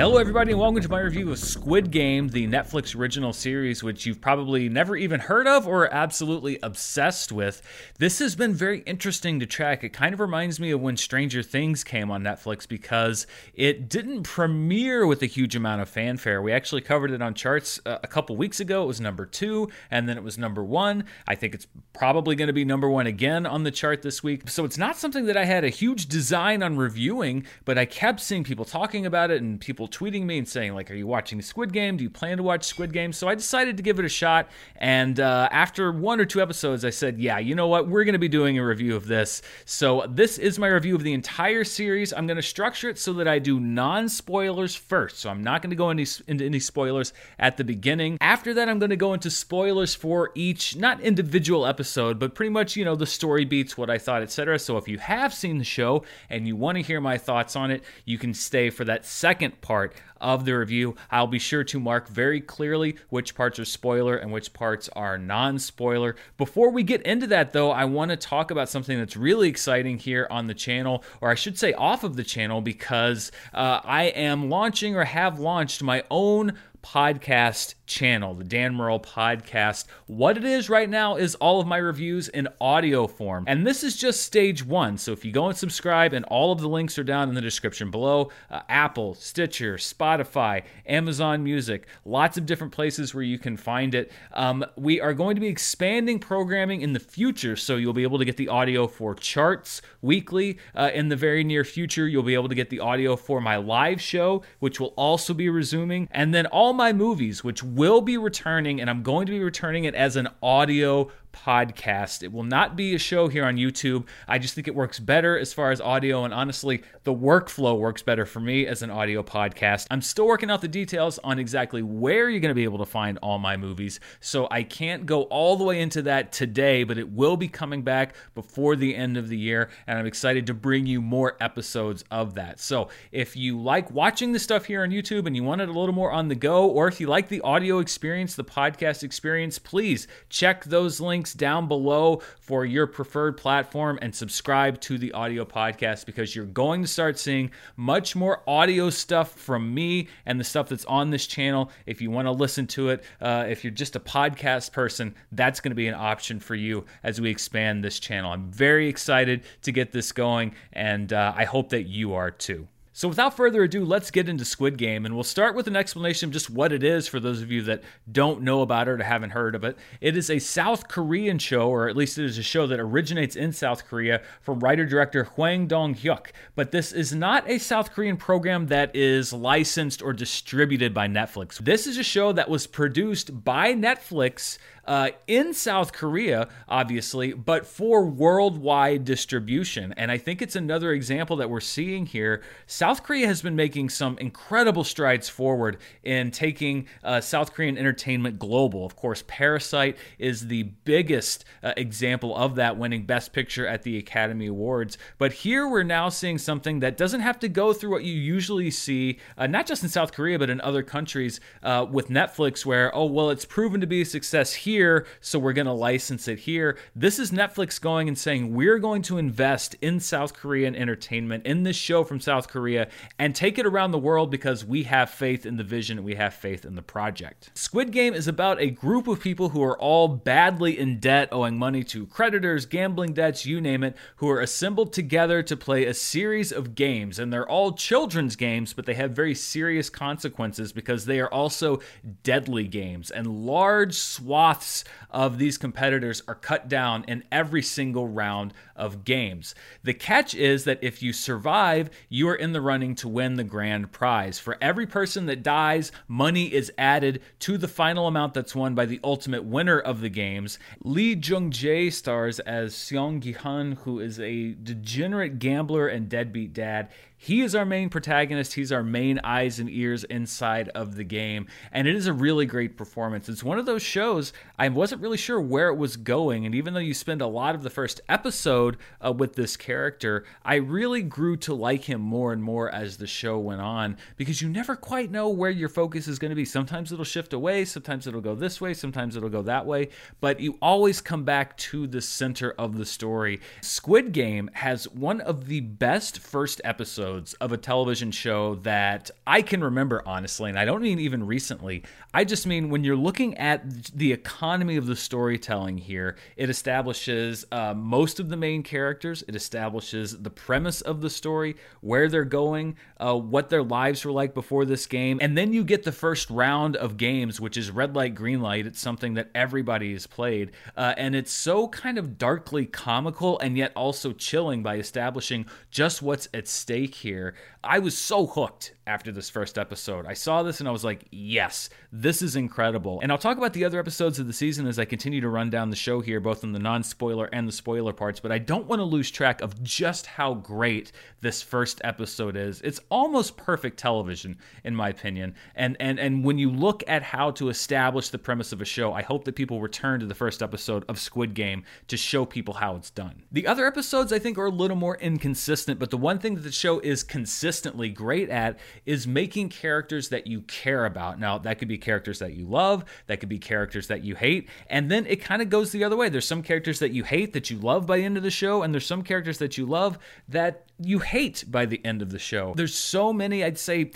Hello, everybody, and welcome to my review of Squid Game, the Netflix original series, which you've probably never even heard of or are absolutely obsessed with. This has been very interesting to track. It kind of reminds me of when Stranger Things came on Netflix because it didn't premiere with a huge amount of fanfare. We actually covered it on charts uh, a couple weeks ago. It was number two, and then it was number one. I think it's probably going to be number one again on the chart this week. So it's not something that I had a huge design on reviewing, but I kept seeing people talking about it and people tweeting me and saying like, "Are you watching Squid Game? Do you plan to watch Squid Game?" So I decided to give it a shot. And uh, after one or two episodes, I said, "Yeah, you know what? We're going to be doing a review of this." So this is my review of the entire series. I'm going to structure it so that I do non-spoilers first. So I'm not going to go into, into any spoilers at the beginning. After that, I'm going to go into spoilers for each, not individual episode, but pretty much you know the story beats, what I thought, etc. So if you have seen the show and you want to hear my thoughts on it, you can stay for that second part part of the review. I'll be sure to mark very clearly which parts are spoiler and which parts are non spoiler. Before we get into that, though, I want to talk about something that's really exciting here on the channel, or I should say off of the channel, because uh, I am launching or have launched my own podcast channel, the Dan Murrell podcast. What it is right now is all of my reviews in audio form. And this is just stage one. So if you go and subscribe, and all of the links are down in the description below uh, Apple, Stitcher, Spotify, Amazon Music, lots of different places where you can find it. Um, we are going to be expanding programming in the future. So you'll be able to get the audio for charts weekly. Uh, in the very near future, you'll be able to get the audio for my live show, which will also be resuming. And then all my movies, which will be returning, and I'm going to be returning it as an audio podcast. It will not be a show here on YouTube. I just think it works better as far as audio, and honestly, the workflow works better for me as an audio podcast. I'm still working out the details on exactly where you're going to be able to find all my movies, so I can't go all the way into that today, but it will be coming back before the end of the year, and I'm excited to bring you more episodes of that. So if you like watching the stuff here on YouTube and you want it a little more on the go, or if you like the audio experience, the podcast experience, please check those links links down below for your preferred platform and subscribe to the audio podcast because you're going to start seeing much more audio stuff from me and the stuff that's on this channel. If you want to listen to it, uh, if you're just a podcast person, that's going to be an option for you as we expand this channel. I'm very excited to get this going, and uh, I hope that you are too. So, without further ado, let's get into Squid Game, and we'll start with an explanation of just what it is for those of you that don't know about it or haven't heard of it. It is a South Korean show, or at least it is a show that originates in South Korea from writer director Hwang Dong Hyuk. But this is not a South Korean program that is licensed or distributed by Netflix. This is a show that was produced by Netflix uh, in South Korea, obviously, but for worldwide distribution. And I think it's another example that we're seeing here. South Korea has been making some incredible strides forward in taking uh, South Korean entertainment global. Of course, Parasite is the biggest uh, example of that, winning Best Picture at the Academy Awards. But here we're now seeing something that doesn't have to go through what you usually see, uh, not just in South Korea, but in other countries uh, with Netflix, where, oh, well, it's proven to be a success here, so we're going to license it here. This is Netflix going and saying, we're going to invest in South Korean entertainment, in this show from South Korea, and take it around the world because we have faith in the vision and we have faith in the project. Squid Game is about a group of people who are all badly in debt, owing money to creditors, gambling debts, you name it, who are assembled together to play a series of games. And they're all children's games, but they have very serious consequences because they are also deadly games. And large swaths of these competitors are cut down in every single round of games. The catch is that if you survive, you are in the running to win the grand prize. For every person that dies, money is added to the final amount that's won by the ultimate winner of the games. Lee Jung Jae stars as Seong Gi-hun, who is a degenerate gambler and deadbeat dad. He is our main protagonist. He's our main eyes and ears inside of the game. And it is a really great performance. It's one of those shows I wasn't really sure where it was going. And even though you spend a lot of the first episode uh, with this character, I really grew to like him more and more as the show went on because you never quite know where your focus is going to be. Sometimes it'll shift away, sometimes it'll go this way, sometimes it'll go that way. But you always come back to the center of the story. Squid Game has one of the best first episodes episodes of a television show that I can remember, honestly, and I don't mean even recently. I just mean when you're looking at the economy of the storytelling here, it establishes uh, most of the main characters, it establishes the premise of the story, where they're going, uh, what their lives were like before this game, and then you get the first round of games, which is red light, green light. It's something that everybody has played, uh, and it's so kind of darkly comical and yet also chilling by establishing just what's at stake here. I was so hooked after this first episode. I saw this and I was like, yes, this is incredible. And I'll talk about the other episodes of the season as I continue to run down the show here, both in the non spoiler and the spoiler parts, but I don't want to lose track of just how great this first episode is. It's almost perfect television, in my opinion. And, and, and when you look at how to establish the premise of a show, I hope that people return to the first episode of Squid Game to show people how it's done. The other episodes, I think, are a little more inconsistent, but the one thing that the show is consistently great at is making characters that you care about. Now, that could be characters that you love, that could be characters that you hate, and then it kind of goes the other way. There's some characters that you hate that you love by the end of the show, and there's some characters that you love that you hate by the end of the show. There's so many, I'd say,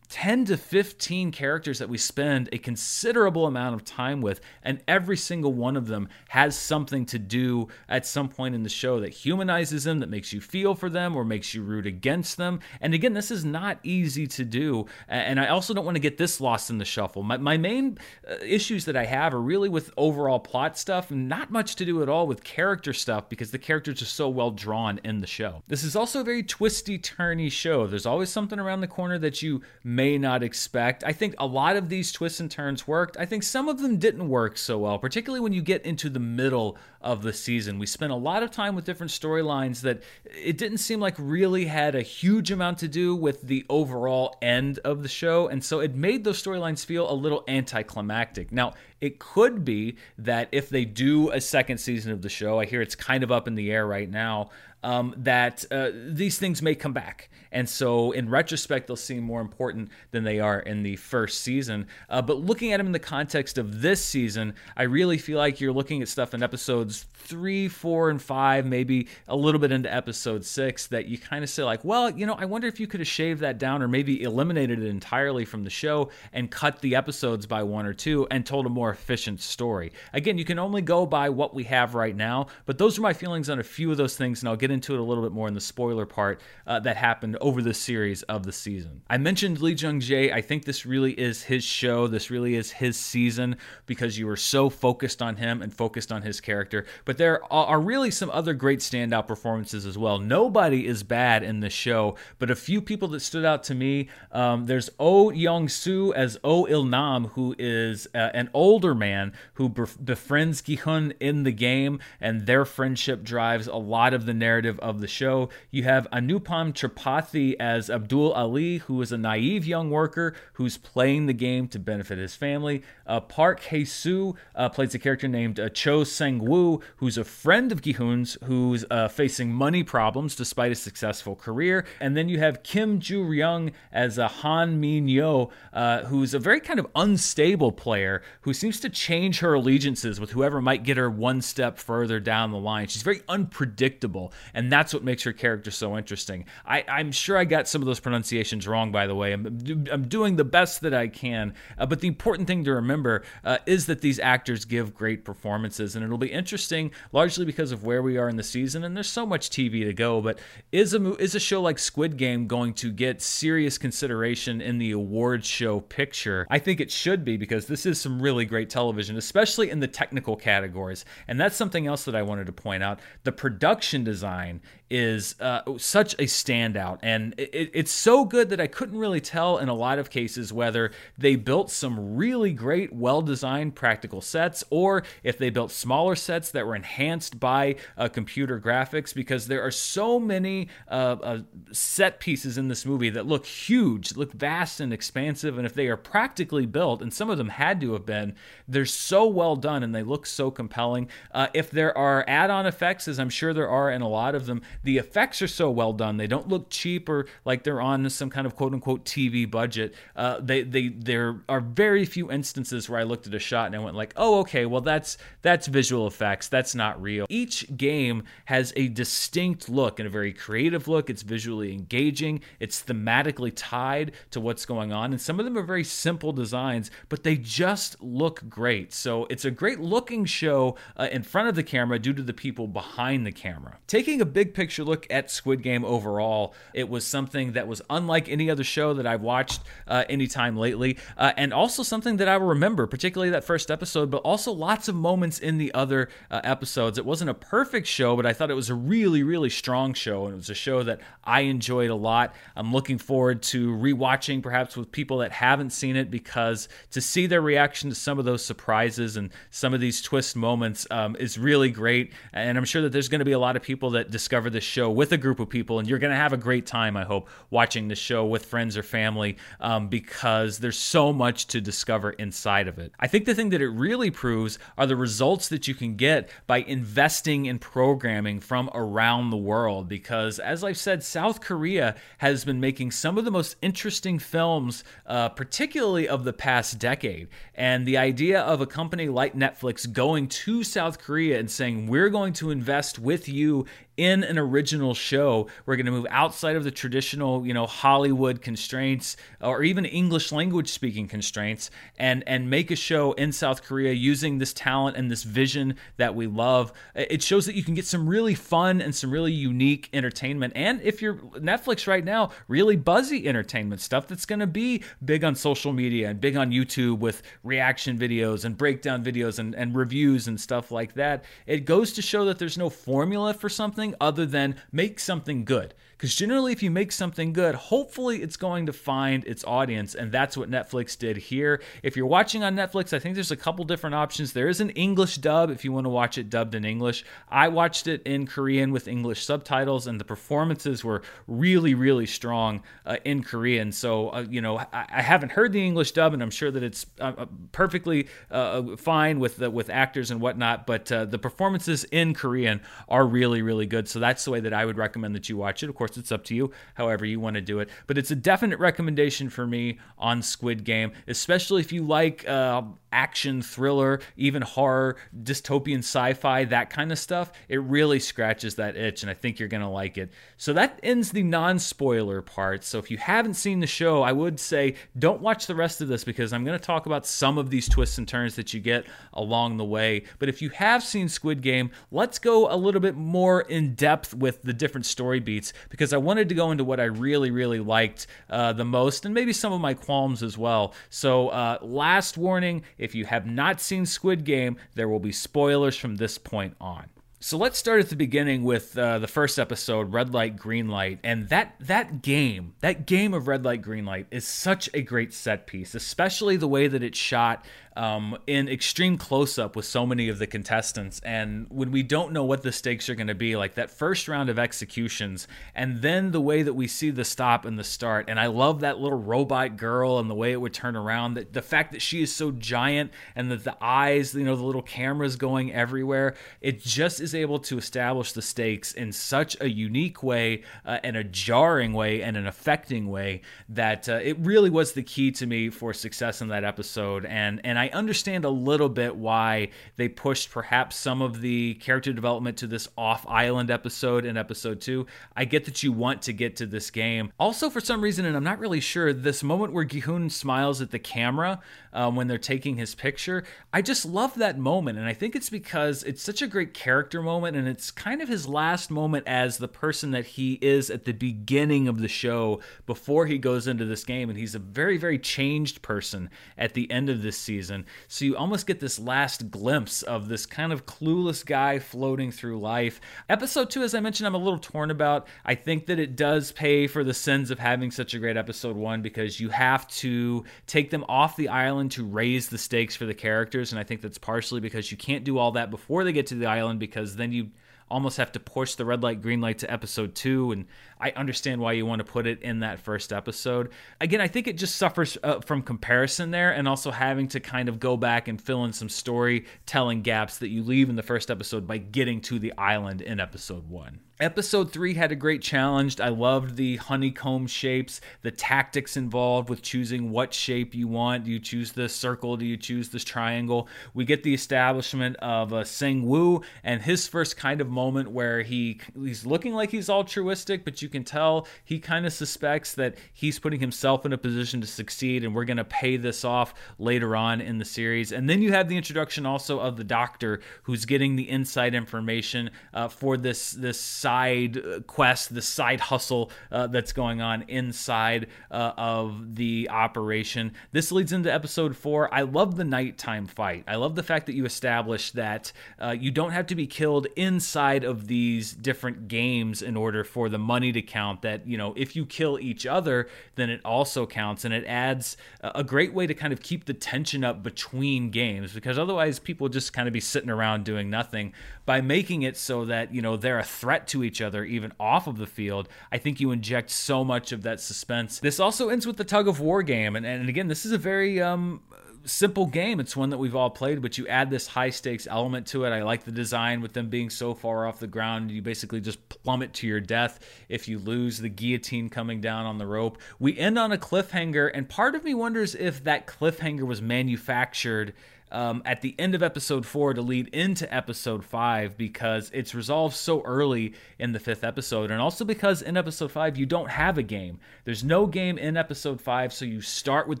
10 to 15 characters that we spend a considerable amount of time with, and every single one of them has something to do at some point in the show that humanizes them, that makes you feel for them, or makes you root against them. And again, this is not easy to do. And I also don't want to get this lost in the shuffle. My, my main uh, issues that I have are really with overall plot stuff, not much to do at all with character stuff because the characters are so well drawn in the show. This is also a very twisty, turny show. There's always something around the corner that you may not expect. I think a lot of these twists and turns worked. I think some of them didn't work so well, particularly when you get into the middle of the season. We spent a lot of time with different storylines that it didn't seem like really had a huge amount to do with the overall end of the show. And so it made those storylines feel a little anticlimactic. Now, it could be that if they do a second season of the show, I hear it's kind of up in the air right now, um, that uh, these things may come back. And so, in retrospect, they'll seem more important than they are in the first season. Uh, but looking at them in the context of this season, I really feel like you're looking at stuff in episodes three, four, and five, maybe a little bit into episode six, that you kind of say, like, well, you know, I wonder if you could have shaved that down or maybe eliminated it entirely from the show and cut the episodes by one or two and told a more efficient story. Again, you can only go by what we have right now, but those are my feelings on a few of those things, and I'll get into it a little bit more in the spoiler part uh, that happened over the series of the season. I mentioned Lee Jung Jae. I think this really is his show. This really is his season because you were so focused on him and focused on his character. But there are really some other great standout performances as well. Nobody is bad in this show, but a few people that stood out to me. Um, there's Oh Young Soo as Oh Il Nam, who is uh, an older man who befriends Gi-hun in the game, and their friendship drives a lot of the narrative narrative of the show. You have Anupam Tripathi as Abdul Ali, who is a naive young worker who's playing the game to benefit his family. Uh, Park Hae-soo uh, plays a character named uh, Cho Sang-woo, who's a friend of Gi-hun's, who's uh, facing money problems despite a successful career. And then you have Kim Joo-ryung as a Han Min-yo, uh, who's a very kind of unstable player who seems to change her allegiances with whoever might get her one step further down the line. She's very unpredictable, and that's what makes her character so interesting. I, am sure I got some of those pronunciations wrong, by the way. I'm, I'm doing the best that I can, uh, but the important thing to remember uh, is that these actors give great performances, and it'll be interesting, largely because of where we are in the season, and there's so much TV to go. But is a is a show like Squid Game going to get serious consideration in the awards show picture? I think it should be because this is some really great television, especially in the technical categories, and that's something else that I wanted to point out. The production design Right is uh, such a standout. And it, it's so good that I couldn't really tell in a lot of cases whether they built some really great, well designed practical sets or if they built smaller sets that were enhanced by uh, computer graphics because there are so many uh, uh set pieces in this movie that look huge, look vast and expansive. And if they are practically built, and some of them had to have been, They're so well done and they look so compelling. Uh, if there are add on effects, as I'm sure there are in a lot of them, the effects are so well done. They don't look cheap or like they're on some kind of quote unquote TV budget. Uh, they, they, there are very few instances where I looked at a shot and I went like, oh, okay, well, that's, that's visual effects. That's not real. Each game has a distinct look and a very creative look. It's visually engaging. It's thematically tied to what's going on. And some of them are very simple designs, but they just look great. So it's a great looking show uh, in front of the camera due to the people behind the camera. Taking a big picture look at Squid Game overall, it was something that was unlike any other show that I've watched uh, anytime lately, uh, and also something that I will remember, particularly that first episode, but also lots of moments in the other uh, episodes. It wasn't a perfect show, but I thought it was a really, really strong show, and it was a show that I enjoyed a lot. I'm looking forward to rewatching, perhaps with people that haven't seen it, because to see their reaction to some of those surprises and some of these twist moments um, is really great. And I'm sure that there's going to be a lot of people that discover this show with a group of people, and you're going to have a great time, I hope, watching the show with friends or family um, because there's so much to discover inside of it. I think the thing that it really proves are the results that you can get by investing in programming from around the world. Because, as I've said, South Korea has been making some of the most interesting films, uh, particularly of the past decade. And the idea of a company like Netflix going to South Korea and saying, we're going to invest with you in an original show. We're going to move outside of the traditional, you know, Hollywood constraints or even English language speaking constraints and and make a show in South Korea using this talent and this vision that we love. It shows that you can get some really fun and some really unique entertainment and if you're Netflix right now, really buzzy entertainment stuff that's going to be big on social media and big on YouTube with reaction videos and breakdown videos and, and reviews and stuff like that. It goes to show that there's no formula for something something other than make something good. Because generally, if you make something good, hopefully it's going to find its audience. And that's what Netflix did here. If you're watching on Netflix, I think there's a couple different options. There is an English dub if you want to watch it dubbed in English. I watched it in Korean with English subtitles, and the performances were really, really strong uh, in Korean. So, uh, you know, I, I, haven't heard the English dub, and I'm sure that it's uh, uh perfectly uh, uh, fine with the, with actors and whatnot. But the performances in Korean are really, really good. So that's the way that I would recommend that you watch it. Of course, course, it's up to you, however you want to do it. But it's a definite recommendation for me on Squid Game, especially if you like uh, action, thriller, even horror, dystopian sci fi, that kind of stuff. It really scratches that itch, and I think you're going to like it. So that ends the non spoiler part. So if you haven't seen the show, I would say don't watch the rest of this because I'm going to talk about some of these twists and turns that you get along the way. But if you have seen Squid Game, let's go a little bit more in depth with the different story beats because I wanted to go into what I really, really liked uh, the most and maybe some of my qualms as well. So, uh, last warning if you have not seen Squid Game, there will be spoilers from this point on. So let's start at the beginning with uh, the first episode, Red Light, Green Light, and that that game, that game of Red Light, Green Light, is such a great set piece, especially the way that it's shot um, in extreme close up with so many of the contestants. And when we don't know what the stakes are going to be, like that first round of executions, and then the way that we see the stop and the start. And I love that little robot girl and the way it would turn around. The, the fact that she is so giant and that the eyes, you know, the little cameras going everywhere, it just is able to establish the stakes in such a unique way uh, and a jarring way and an affecting way that uh, it really was the key to me for success in that episode. And and I I understand a little bit why they pushed perhaps some of the character development to this off island episode in episode two. I get that you want to get to this game. Also, for some reason, and I'm not really sure, this moment where Gi-hun smiles at the camera um, when they're taking his picture, I just love that moment. And I think it's because it's such a great character moment and it's kind of his last moment as the person that he is at the beginning of the show before he goes into this game. And he's a very, very changed person at the end of this season So you almost get this last glimpse of this kind of clueless guy floating through life. Episode two, as I mentioned, I'm a little torn about. I think that it does pay for the sins of having such a great episode one because you have to take them off the island to raise the stakes for the characters. And I think that's partially because you can't do all that before they get to the island because then you almost have to push the red light, green light to episode two. And I understand why you want to put it in that first episode. Again, I think it just suffers uh, from comparison there and also having to kind of go back and fill in some storytelling gaps that you leave in the first episode by getting to the island in episode one. Episode 3 had a great challenge. I loved the honeycomb shapes, the tactics involved with choosing what shape you want. Do you choose the circle? Do you choose this triangle? We get the establishment of uh, Sang Woo and his first kind of moment where he he's looking like he's altruistic, but you can tell he kind of suspects that he's putting himself in a position to succeed and we're going to pay this off later on in the series. And then you have the introduction also of the doctor who's getting the inside information uh, for this this side quest, the side hustle uh, that's going on inside uh, of the operation. This leads into episode four. I love the nighttime fight. I love the fact that you establish that uh, you don't have to be killed inside of these different games in order for the money to count. That, you know, if you kill each other, then it also counts. And it adds a great way to kind of keep the tension up between games because otherwise people just kind of be sitting around doing nothing. By making it so that, you know, they're a threat to each other, even off of the field, I think you inject so much of that suspense. This also ends with the tug of war game. And, and again, this is a very um, simple game. It's one that we've all played, but you add this high stakes element to it. I like the design with them being so far off the ground. You basically just plummet to your death if you lose the guillotine coming down on the rope. We end on a cliffhanger, and part of me wonders if that cliffhanger was manufactured um, at the end of episode four to lead into episode five because it's resolved so early in the fifth episode, and also because in episode five you don't have a game. There's no game in episode five, so you start with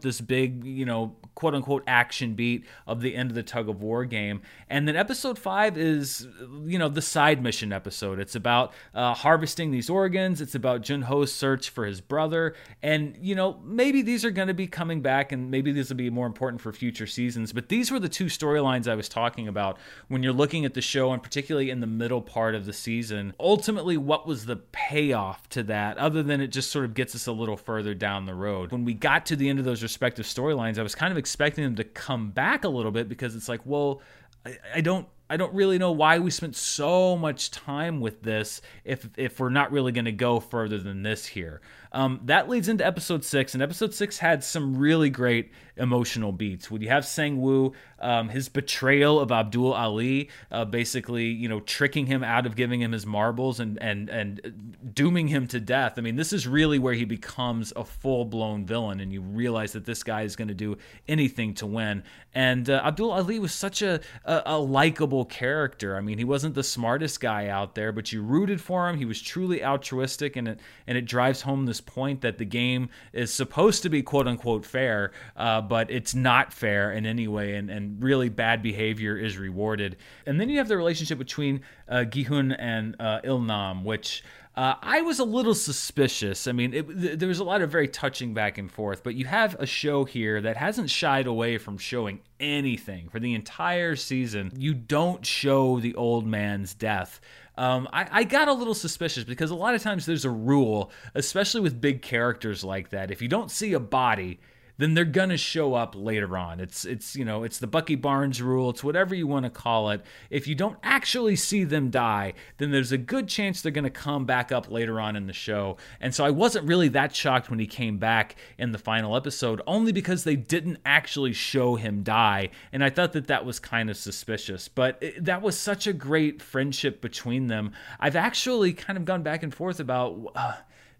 this big, you know, quote unquote action beat of the end of the tug of war game, and then episode five is, you know, the side mission episode. It's about uh, harvesting these organs. It's about Jun Ho's search for his brother, and you know, maybe these are going to be coming back, and maybe these will be more important for future seasons. But these were the two storylines I was talking about when you're looking at the show, and particularly in the middle part of the season. Ultimately, what was the payoff to that, other than it just sort of gets us a little further down the road? When we got to the end of those respective storylines, I was kind of expecting them to come back a little bit because it's like, well, I, I don't I don't really know why we spent so much time with this if if we're not really going to go further than this here. Um, that leads into episode six, and episode six had some really great emotional beats. When you have Sang Woo, um, his betrayal of Abdul Ali, uh, basically, you know, tricking him out of giving him his marbles and and and dooming him to death. I mean, this is really where he becomes a full blown villain, and you realize that this guy is going to do anything to win. And uh, Abdul Ali was such a a, a likable character. I mean, he wasn't the smartest guy out there, but you rooted for him. He was truly altruistic, and it and it drives home this point that the game is supposed to be quote unquote fair, uh, but it's not fair in any way, and, and really bad behavior is rewarded. And then you have the relationship between uh, Gihun and uh, Ilnam, which uh, I was a little suspicious. I mean, it, th- there was a lot of very touching back and forth, but you have a show here that hasn't shied away from showing anything for the entire season. You don't show the old man's death. Um, I, I got a little suspicious because a lot of times there's a rule, especially with big characters like that. If you don't see a body, then they're gonna show up later on. It's it's you know it's the Bucky Barnes rule. It's whatever you want to call it. If you don't actually see them die, then there's a good chance they're gonna come back up later on in the show. And so I wasn't really that shocked when he came back in the final episode, only because they didn't actually show him die, and I thought that that was kind of suspicious. But it, that was such a great friendship between them. I've actually kind of gone back and forth about. Uh,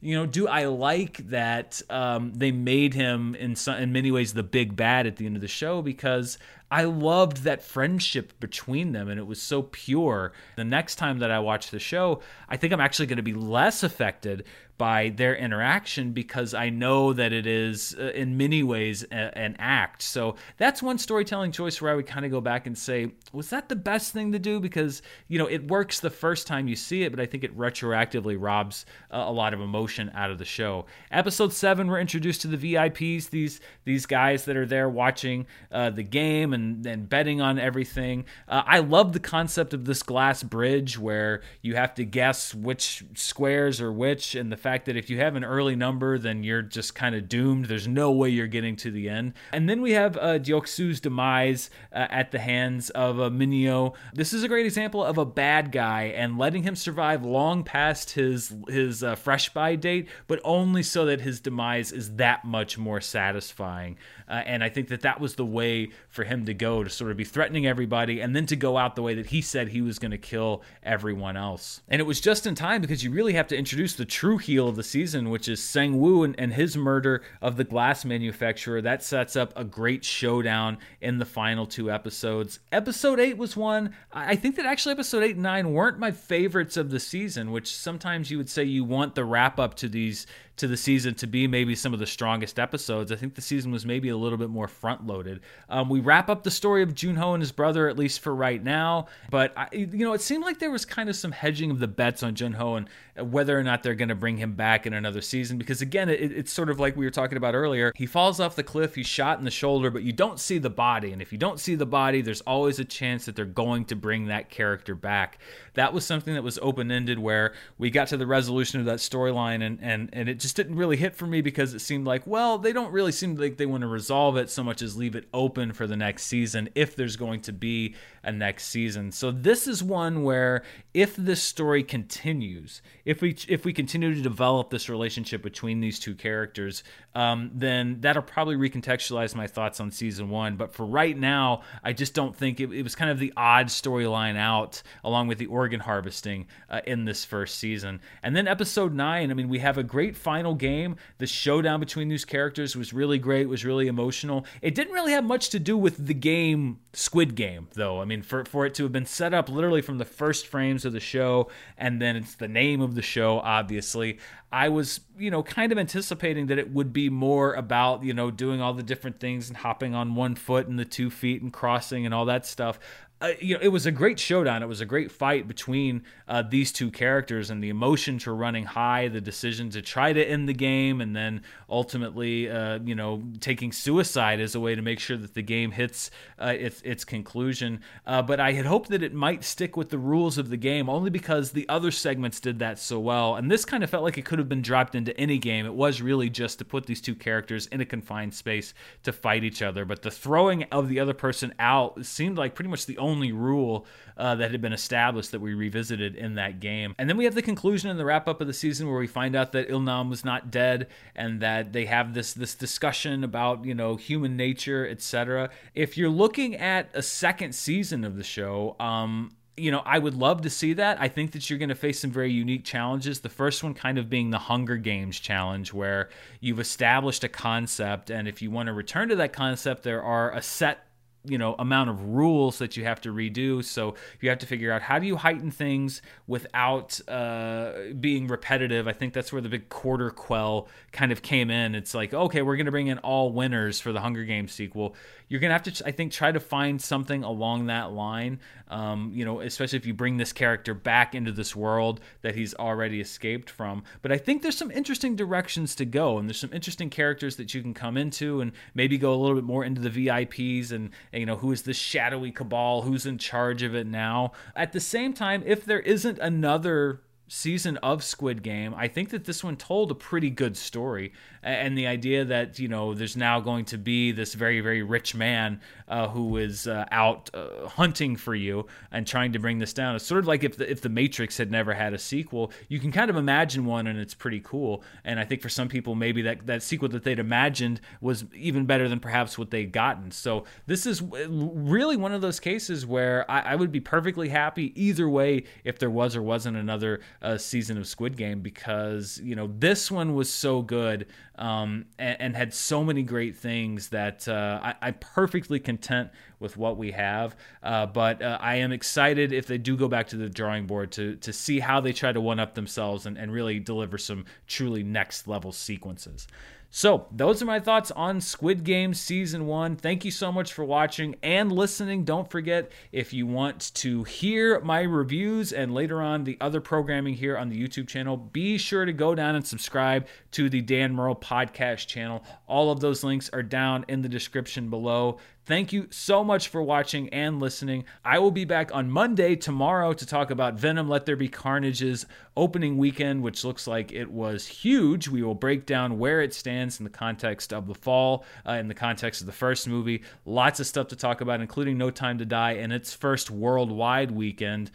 you know, do I like that um, they made him in some, in many ways the big bad at the end of the show because I loved that friendship between them and it was so pure. The next time that I watch the show, I think I'm actually going to be less affected by their interaction because I know that it is uh, in many ways a, an act. So that's one storytelling choice where I would kind of go back and say, was that the best thing to do? Because, you know, it works the first time you see it, but I think it retroactively robs uh, a lot of emotion out of the show. Episode 7 we're introduced to the VIPs, these these guys that are there watching uh, the game and, and betting on everything. Uh, I love the concept of this glass bridge where you have to guess which squares are which, and the fact that if you have an early number, then you're just kind of doomed. There's no way you're getting to the end. And then we have uh, Deok-Su's demise uh, at the hands of uh, Mineo. This is a great example of a bad guy and letting him survive long past his his uh, fresh by date, but only so that his demise is that much more satisfying. Uh, and I think that that was the way for him to go to sort of be threatening everybody and then to go out the way that he said he was going to kill everyone else. And it was just in time because you really have to introduce the true heel of the season, which is Sang Woo and, and his murder of the glass manufacturer. That sets up a great showdown in the final two episodes. Episode 8 was one, I think that actually episode 8 and 9 weren't my favorites of the season, which sometimes you would say you want the wrap up to these to the season to be maybe some of the strongest episodes. I think the season was maybe a little bit more front loaded. Um, we wrap up the story of Junho and his brother, at least for right now. But, I, you know, it seemed like there was kind of some hedging of the bets on Junho and whether or not they're going to bring him back in another season. Because, again, it, it's sort of like we were talking about earlier. He falls off the cliff, he's shot in the shoulder, but you don't see the body. And if you don't see the body, there's always a chance that they're going to bring that character back. That was something that was open ended where we got to the resolution of that storyline and, and, and it just didn't really hit for me because it seemed like, well, they don't really seem like they want to resolve it so much as leave it open for the next season if there's going to be a next season. So this is one where if this story continues, if we if we continue to develop this relationship between these two characters, um, then that'll probably recontextualize my thoughts on season one. But for right now, I just don't think it, it was kind of the odd storyline out along with the organ harvesting uh, in this first season. And then episode nine, I mean, we have a great final game. The showdown between these characters was really great, was really emotional. It didn't really have much to do with the game Squid Game, though. I mean, for, for it to have been set up literally from the first frames of the show, and then it's the name of the show, obviously. I was, you know, kind of anticipating that it would be more about, you know, doing all the different things and hopping on one foot and the two feet and crossing and all that stuff uh, you know, it was a great showdown. It was a great fight between uh, these two characters, and the emotions were running high. The decision to try to end the game, and then ultimately, uh, you know, taking suicide as a way to make sure that the game hits uh, its its conclusion. Uh, but I had hoped that it might stick with the rules of the game, only because the other segments did that so well. And this kind of felt like it could have been dropped into any game. It was really just to put these two characters in a confined space to fight each other. But the throwing of the other person out seemed like pretty much the only rule uh, that had been established that we revisited in that game. And then we have the conclusion and the wrap up of the season where we find out that Ilnam was not dead and that they have this this discussion about you know human nature, etc. If you're looking at a second season of the show, um, you know, I would love to see that. I think that you're going to face some very unique challenges. The first one kind of being the Hunger Games challenge, where you've established a concept, and if you want to return to that concept, there are a set you know amount of rules that you have to redo. So you have to figure out how do you heighten things without uh, being repetitive. I think that's where the big quarter quell kind of came in. It's like okay we're going to bring in all winners for the hunger games sequel. You're going to have to i think try to find something along that line um, you know especially if you bring this character back into this world that he's already escaped from. But i think there's some interesting directions to go and there's some interesting characters that you can come into and maybe go a little bit more into the vips and you know, who is this shadowy cabal? Who's in charge of it now? At the same time, if there isn't another season of Squid Game, I think that this one told a pretty good story. And the idea that, you know, there's now going to be this very, very rich man uh, who is uh, out uh, hunting for you and trying to bring this down. It's sort of like if the, if the Matrix had never had a sequel, you can kind of imagine one and it's pretty cool. And I think for some people, maybe that, that sequel that they'd imagined was even better than perhaps what they'd gotten. So this is really one of those cases where I, I would be perfectly happy either way if there was or wasn't another uh, season of Squid Game because you know this one was so good um, and, and, had so many great things that uh, I, am perfectly content with what we have. Uh, but uh, I am excited if they do go back to the drawing board to to see how they try to one up themselves and, and really deliver some truly next level sequences. So, those are my thoughts on Squid Game Season 1. Thank you so much for watching and listening. Don't forget, if you want to hear my reviews and later on the other programming here on the YouTube channel, be sure to go down and subscribe to the Dan Murrell podcast channel. All of those links are down in the description below. Thank you so much for watching and listening. I will be back on Monday tomorrow to talk about Venom Let There Be Carnage's opening weekend, which looks like it was huge. We will break down where it stands in the context of the fall, uh, in the context of the first movie. Lots of stuff to talk about, including No Time to Die and its first worldwide weekend.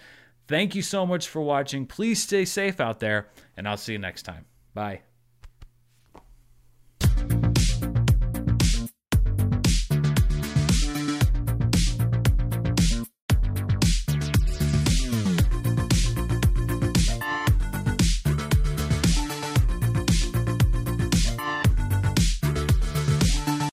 Thank you so much for watching. Please stay safe out there, and I'll see you next time. Bye.